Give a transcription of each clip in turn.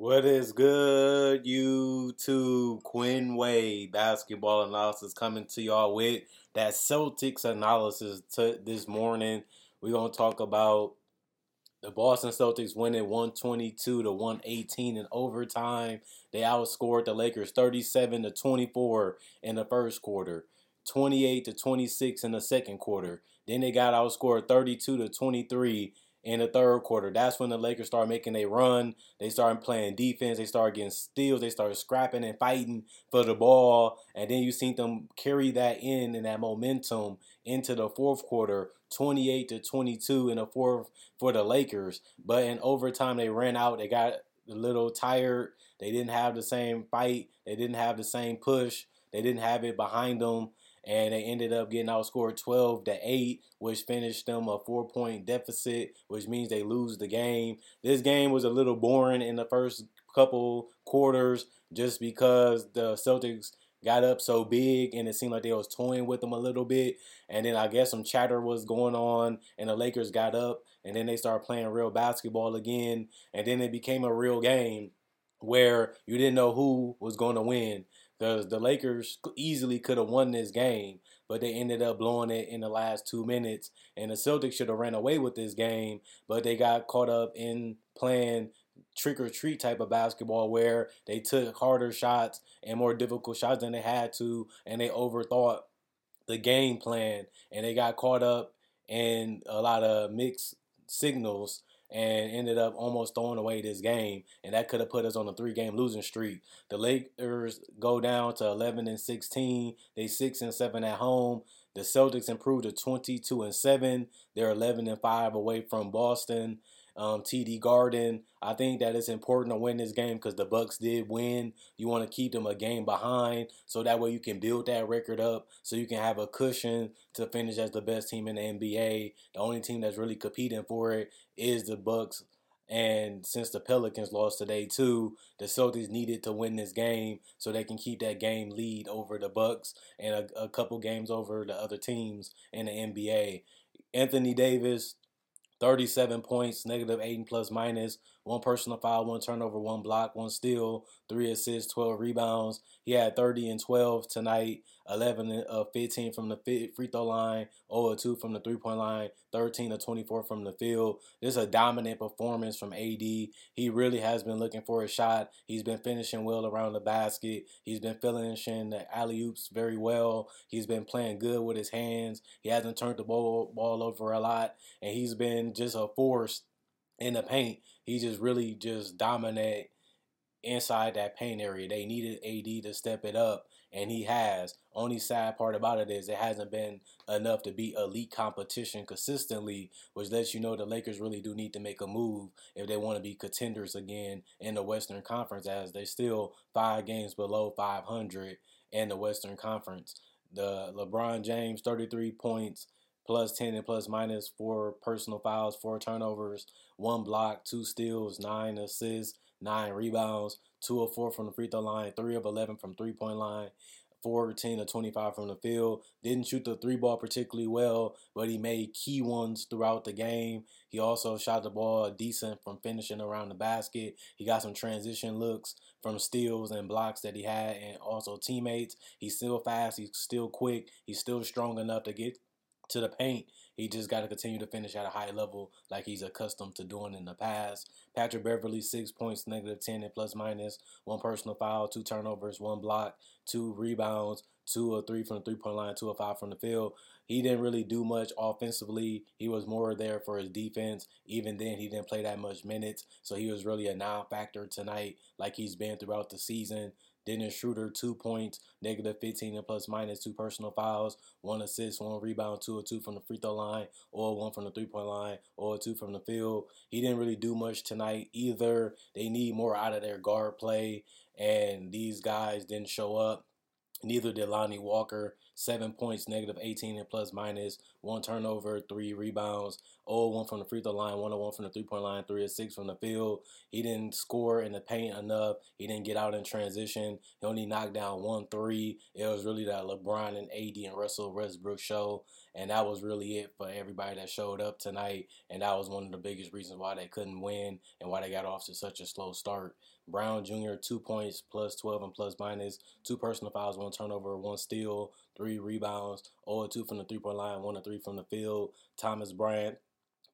What is good, YouTube? Quinn Wade basketball analysis coming to y'all with that Celtics analysis t- this morning. We're gonna talk about the Boston Celtics winning 122 to 118 in overtime. They outscored the Lakers 37 to 24 in the first quarter, 28 to 26 in the second quarter. Then they got outscored 32 to 23 in the third quarter. That's when the Lakers started making a run. They started playing defense. They started getting steals. They started scrapping and fighting for the ball. And then you see them carry that in and that momentum into the fourth quarter, 28 to 22 in the fourth for the Lakers. But in overtime, they ran out. They got a little tired. They didn't have the same fight. They didn't have the same push. They didn't have it behind them and they ended up getting outscored 12 to 8, which finished them a four point deficit, which means they lose the game. This game was a little boring in the first couple quarters just because the Celtics got up so big and it seemed like they was toying with them a little bit. And then I guess some chatter was going on and the Lakers got up and then they started playing real basketball again. And then it became a real game where you didn't know who was going to win the the Lakers easily could have won this game, but they ended up blowing it in the last two minutes. And the Celtics should have ran away with this game, but they got caught up in playing trick or treat type of basketball where they took harder shots and more difficult shots than they had to, and they overthought the game plan, and they got caught up in a lot of mixed signals and ended up almost throwing away this game, and that could have put us on a three-game losing streak. The Lakers go down to 11 and 16. They six and seven at home. The Celtics improved to 22 and seven. They're 11 and five away from Boston um, TD Garden. I think that it's important to win this game because the Bucks did win. You want to keep them a game behind, so that way you can build that record up, so you can have a cushion to finish as the best team in the NBA. The only team that's really competing for it is the Bucks. And since the Pelicans lost today too, the Celtics needed to win this game so they can keep that game lead over the Bucks and a, a couple games over the other teams in the NBA. Anthony Davis, 37 points, negative 8 plus minus, one personal foul, one turnover, one block, one steal, three assists, 12 rebounds. He had 30 and 12 tonight, 11 of 15 from the free throw line, 0 2 from the three point line, 13 of 24 from the field. This is a dominant performance from AD. He really has been looking for a shot. He's been finishing well around the basket. He's been finishing the alley oops very well. He's been playing good with his hands. He hasn't turned the ball, ball over a lot, and he's been just a force in the paint. He just really just dominate inside that paint area. They needed AD to step it up, and he has. Only sad part about it is it hasn't been enough to beat elite competition consistently, which lets you know the Lakers really do need to make a move if they want to be contenders again in the Western Conference, as they're still five games below 500 in the Western Conference. The LeBron James 33 points plus 10 and plus minus four personal fouls, four turnovers, one block, two steals, nine assists, nine rebounds, two of four from the free throw line, three of 11 from three point line. 14 or 25 from the field. Didn't shoot the three ball particularly well, but he made key ones throughout the game. He also shot the ball decent from finishing around the basket. He got some transition looks from steals and blocks that he had, and also teammates. He's still fast. He's still quick. He's still strong enough to get to the paint. He just got to continue to finish at a high level like he's accustomed to doing in the past. Patrick Beverley, six points, negative 10 and plus minus, one personal foul, two turnovers, one block, two rebounds, two or three from the three point line, two or five from the field. He didn't really do much offensively. He was more there for his defense. Even then, he didn't play that much minutes. So he was really a non factor tonight, like he's been throughout the season. Dennis Schroeder, two points, negative 15 and plus minus, two personal fouls, one assist, one rebound, two or two from the free throw line, or one from the three point line, or two from the field. He didn't really do much tonight either. They need more out of their guard play, and these guys didn't show up. Neither did Lonnie Walker. Seven points, negative 18 and plus minus, one turnover, three rebounds, 0 1 from the free throw line, 1 1 from the three point line, 3 or 6 from the field. He didn't score in the paint enough. He didn't get out in transition. He only knocked down one three. It was really that LeBron and AD and Russell Westbrook show. And that was really it for everybody that showed up tonight. And that was one of the biggest reasons why they couldn't win and why they got off to such a slow start. Brown Jr., two points, plus 12 and plus minus, two personal fouls, one turnover, one steal, three rebounds, 0 2 from the three point line, 1 3 from the field. Thomas Bryant,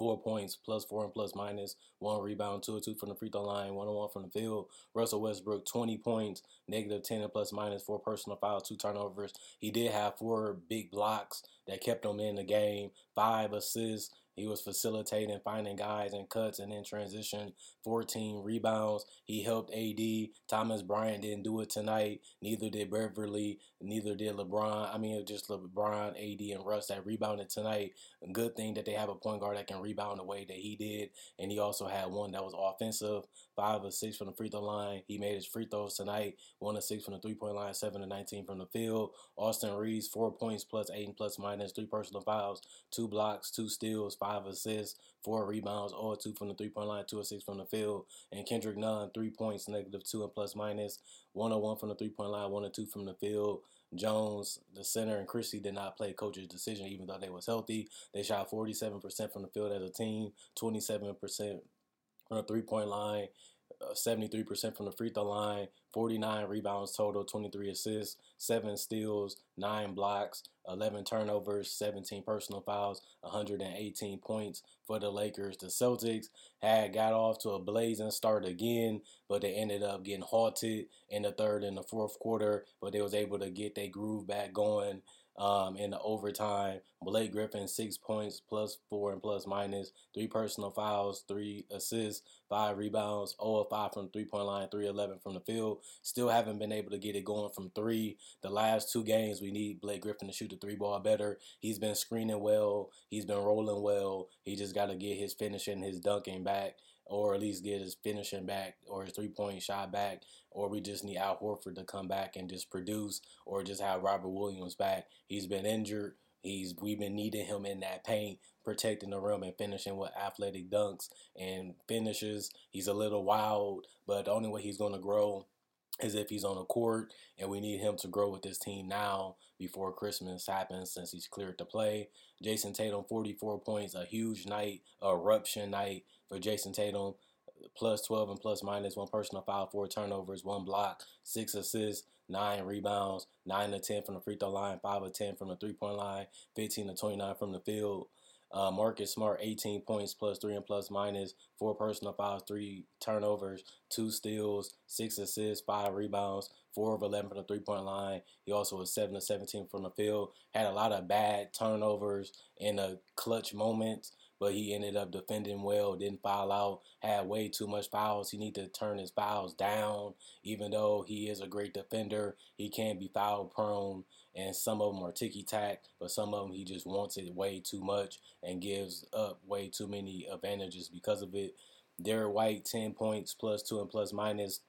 four points, plus four and plus minus, one rebound, two or two from the free throw line, one on one from the field. Russell Westbrook, 20 points, negative 10 and plus minus, four personal fouls, two turnovers. He did have four big blocks that kept him in the game, five assists, he was facilitating, finding guys and cuts, and then transition. 14 rebounds. He helped AD. Thomas Bryant didn't do it tonight. Neither did Beverley. Neither did LeBron. I mean, just LeBron, AD, and Russ that rebounded tonight. Good thing that they have a point guard that can rebound the way that he did. And he also had one that was offensive. Five or six from the free throw line. He made his free throws tonight. One or six from the three point line. Seven to 19 from the field. Austin Reaves, four points plus eight and plus minus. Three personal fouls. Two blocks. Two steals. Five five assists, four rebounds, all two from the three point line, two or six from the field. And Kendrick Nunn, three points, negative two and plus minus, one or one from the three point line, one or two from the field. Jones, the center, and Christie did not play coach's decision, even though they was healthy. They shot 47% from the field as a team, 27% from the three point line, 73% uh, from the free throw line, 49 rebounds total, 23 assists, 7 steals, 9 blocks, 11 turnovers, 17 personal fouls, 118 points for the Lakers. The Celtics had got off to a blazing start again, but they ended up getting halted in the third and the fourth quarter, but they was able to get their groove back going um, in the overtime. Blake Griffin, six points, plus four and plus minus, three personal fouls, three assists, five rebounds, 0 5 from three point line, 3 11 from the field. Still haven't been able to get it going from three. The last two games, we need Blake Griffin to shoot the three ball better. He's been screening well, he's been rolling well. He just got to get his finishing, his dunking back or at least get his finishing back or his three point shot back, or we just need Al Horford to come back and just produce, or just have Robert Williams back. He's been injured. He's we've been needing him in that paint, protecting the rim and finishing with athletic dunks and finishes. He's a little wild, but the only way he's going to grow is if he's on the court, and we need him to grow with this team now before Christmas happens since he's cleared to play. Jayson Tatum, 44 points, a huge night, eruption night for Jayson Tatum. Plus 12 and plus minus one personal foul, four turnovers, one block, six assists, nine rebounds, nine to 10 from the free throw line, five to 10 from the three point line, 15 to 29 from the field. Uh, Marcus Smart, 18 points, plus three and plus minus, four personal fouls, three turnovers, two steals, six assists, five rebounds, four of 11 from the three point line. He also was 7 of 17 from the field. Had a lot of bad turnovers in the clutch moments but he ended up defending well, didn't foul out, had way too much fouls. He need to turn his fouls down, even though he is a great defender. He can be foul prone, and some of them are ticky tack, but some of them he just wants it way too much and gives up way too many advantages because of it. Derrick White, 10 points, plus two and plus minus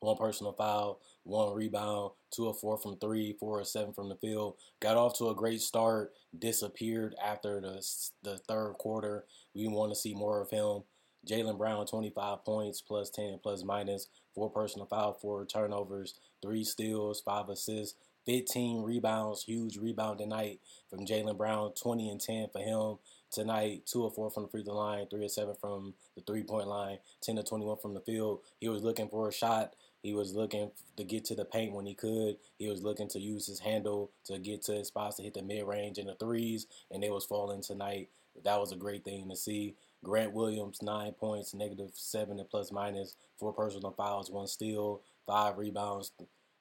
one personal foul, one rebound, two or four from three, four or seven from the field. Got off to a great start, disappeared after the the third quarter. We want to see more of him. Jaylen Brown, 25 points, plus 10, plus minus, four personal foul, four turnovers, three steals, five assists, 15 rebounds, huge rebound tonight from Jaylen Brown, 20 and 10 for him tonight. Two or four from the free throw line, three or seven from the three point line, 10 to 21 from the field. He was looking for a shot. He was looking to get to the paint when he could. He was looking to use his handle to get to his spots to hit the mid range and the threes, and they was falling tonight. That was a great thing to see. Grant Williams, nine points, negative seven and plus minus, four personal fouls, one steal, five rebounds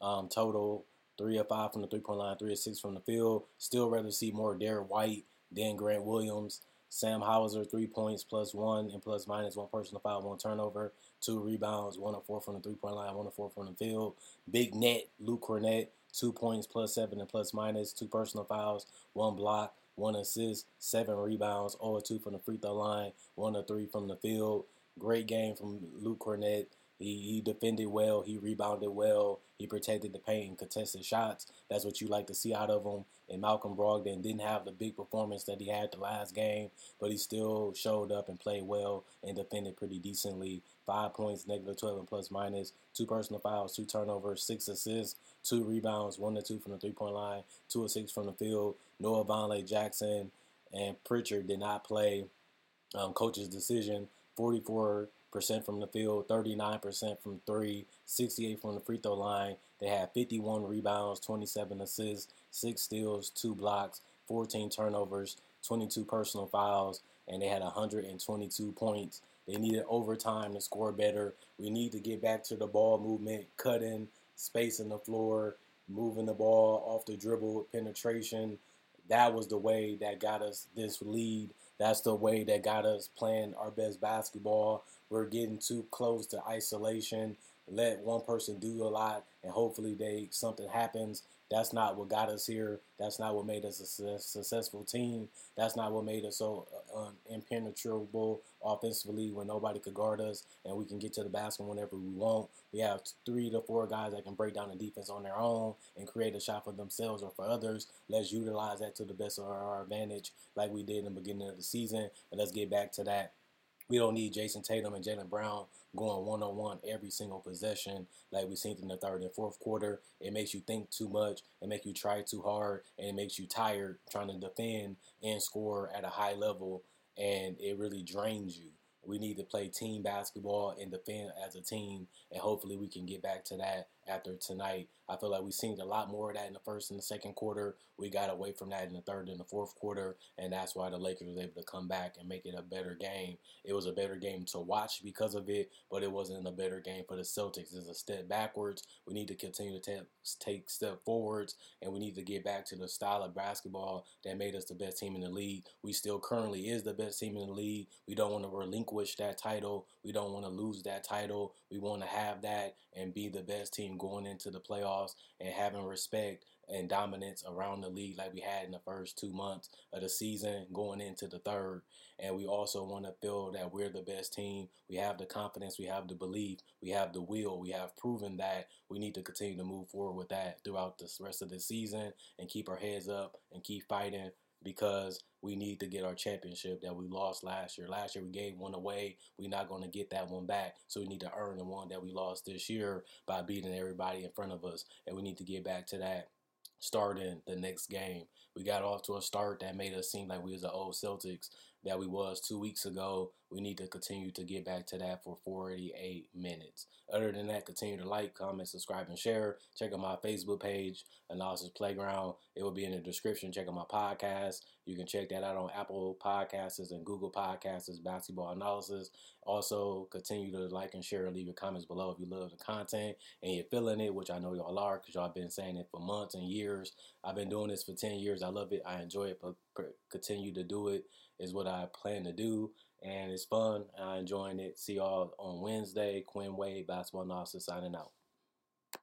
um, total, three or five from the three point line, three or six from the field. Still rather see more Derrick White than Grant Williams. Sam Hauser, three points plus one and plus minus one personal foul, one turnover, two rebounds, one or four from the three point line, one or four from the field. Big net, Luke Kornet, two points plus seven and plus minus, two personal fouls, one block, one assist, seven rebounds, 0 2 from the free throw line, one of three from the field. Great game from Luke Kornet. He, he defended well. He rebounded well. He protected the paint and contested shots. That's what you like to see out of him. And Malcolm Brogdon didn't have the big performance that he had the last game, but he still showed up and played well and defended pretty decently. Five points, negative 12 and plus minus, two personal fouls, two turnovers, six assists, two rebounds, one to two from the three point line, two or six from the field. Noah Vonleh Jackson and Pritchard did not play. Um, coach's decision 44 percent from the field, 39% from three, 68 from the free throw line. They had 51 rebounds, 27 assists, six steals, two blocks, 14 turnovers, 22 personal fouls, and they had 122 points. They needed overtime to score better. We need to get back to the ball movement, cutting, spacing the floor, moving the ball off the dribble, penetration. That was the way that got us this lead. That's the way that got us playing our best basketball. We're getting too close to isolation. Let one person do a lot, and hopefully they something happens. That's not what got us here. That's not what made us a successful team. That's not what made us so uh, impenetrable offensively when nobody could guard us and we can get to the basket whenever we want. We have three to four guys that can break down the defense on their own and create a shot for themselves or for others. Let's utilize that to the best of our advantage like we did in the beginning of the season. And let's get back to that we don't need Jayson Tatum and Jaylen Brown going one on one every single possession like we've seen in the third and fourth quarter. It makes you think too much, it makes you try too hard, and it makes you tired trying to defend and score at a high level, and it really drains you. We need to play team basketball and defend as a team, and hopefully we can get back to that after tonight. I feel like we've seen a lot more of that in the first and the second quarter. We got away from that in the third and the fourth quarter, and that's why the Lakers was able to come back and make it a better game. It was a better game to watch because of it, but it wasn't a better game for the Celtics. It's a step backwards. We need to continue to take step forwards, and we need to get back to the style of basketball that made us the best team in the league. We still currently is the best team in the league. We don't want to relinquish that title. We don't want to lose that title. We want to have that and be the best team going into the playoffs and having respect and dominance around the league like we had in the first two months of the season going into the third. And we also want to feel that we're the best team. We have the confidence, we have the belief, we have the will, we have proven that we need to continue to move forward with that throughout the rest of the season and keep our heads up and keep fighting because we need to get our championship that we lost last year. Last year we gave one away. We're not going to get that one back. So we need to earn the one that we lost this year by beating everybody in front of us. And we need to get back to that starting the next game. We got off to a start that made us seem like we was the old Celtics that we was two weeks ago. We need to continue to get back to that for 48 minutes. Other than that, continue to like, comment, subscribe, and share. Check out my Facebook page, Analysis Playground. It will be in the description. Check out my podcast. You can check that out on Apple Podcasts and Google Podcasts, Basketball Analysis. Also, continue to like and share and leave your comments below if you love the content and you're feeling it, which I know y'all are because y'all been saying it for months and years. I've been doing this for 10 years. I love it. I enjoy it, but continue to do it is what I plan to do. And it's fun. I'm enjoying it. See y'all on Wednesday. Quinn Wade, Basketball Analysis signing out.